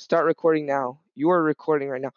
Start recording now. You are recording right now.